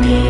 me.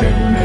Mani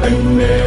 Mani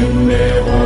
Mani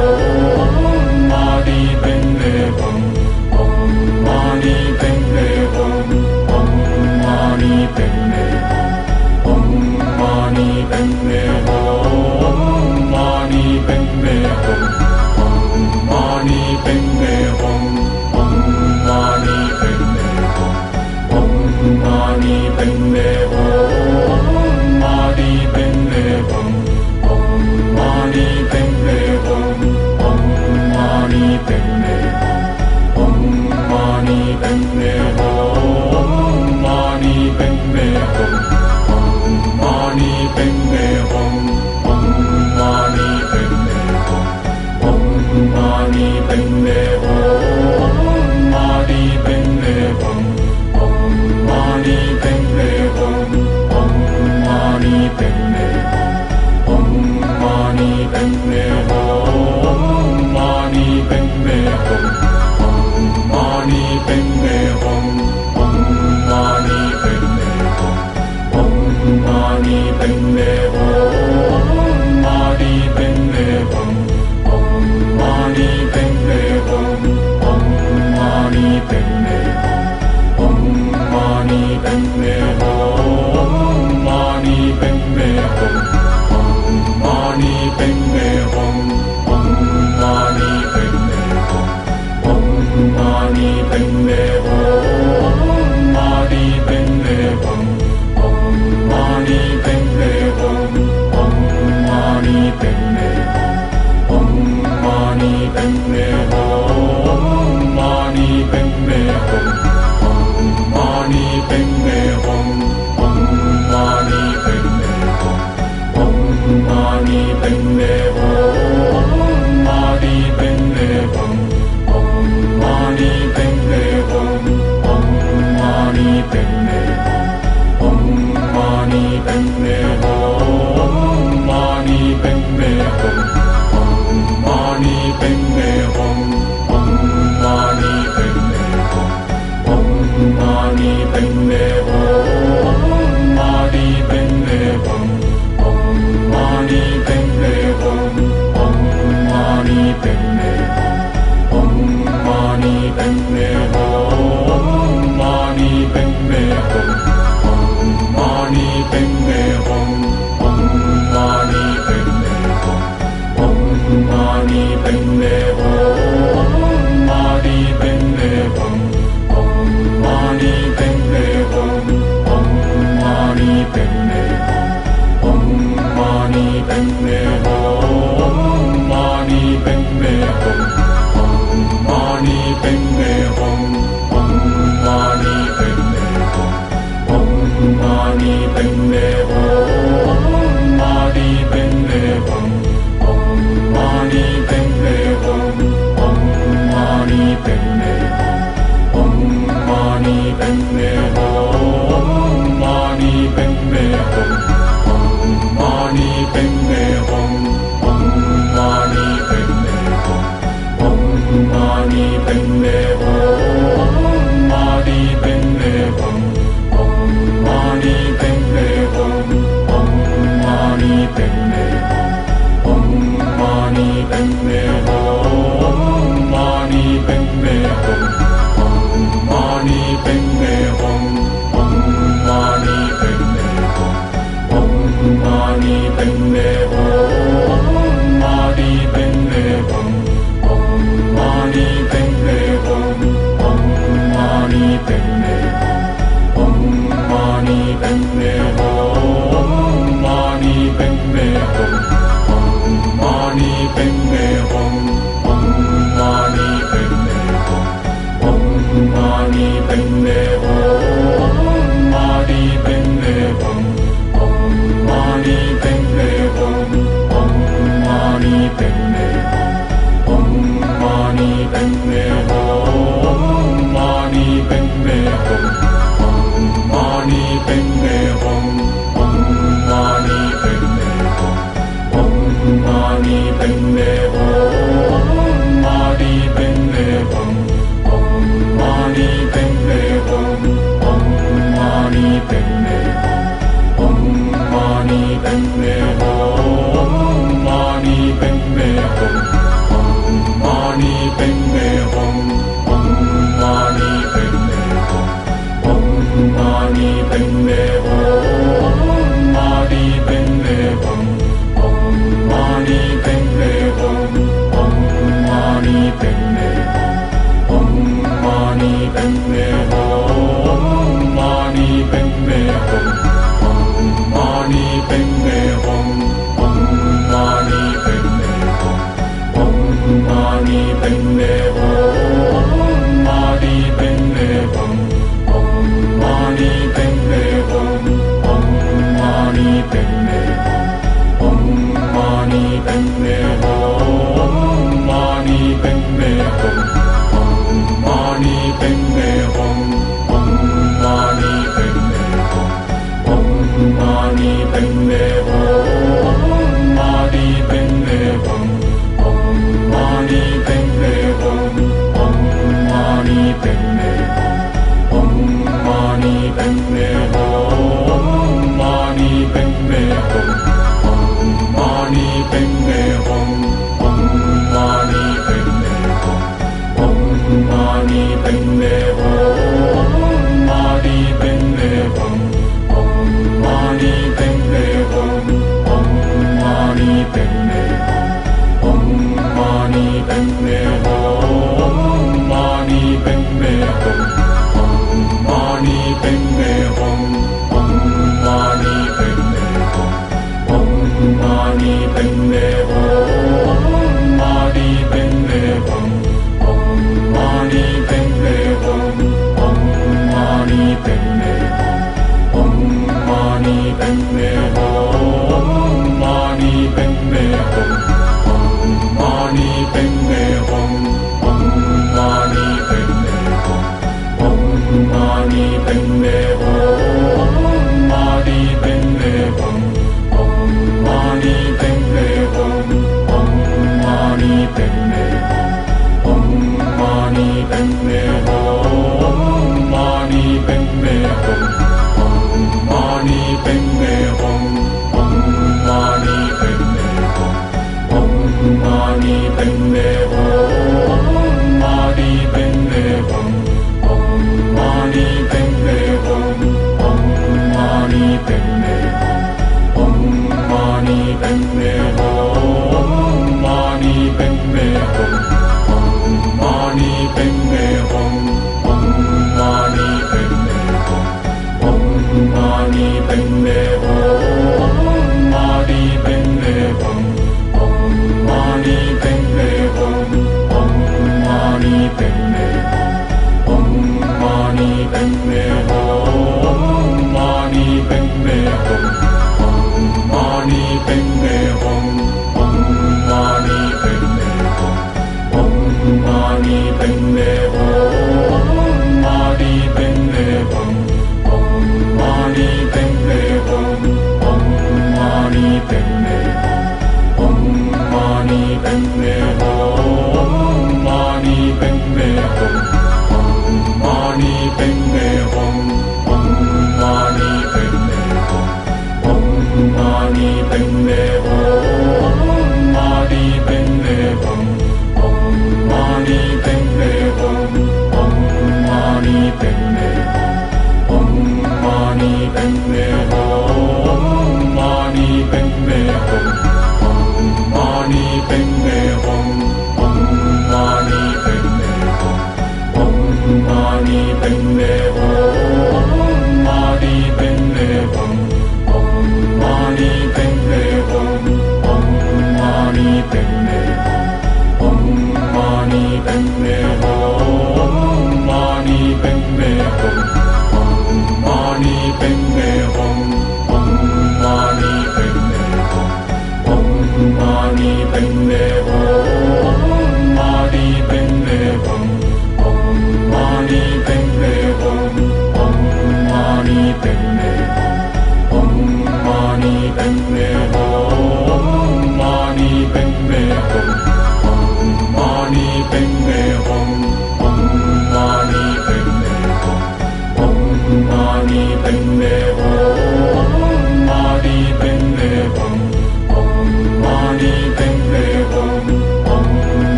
Padme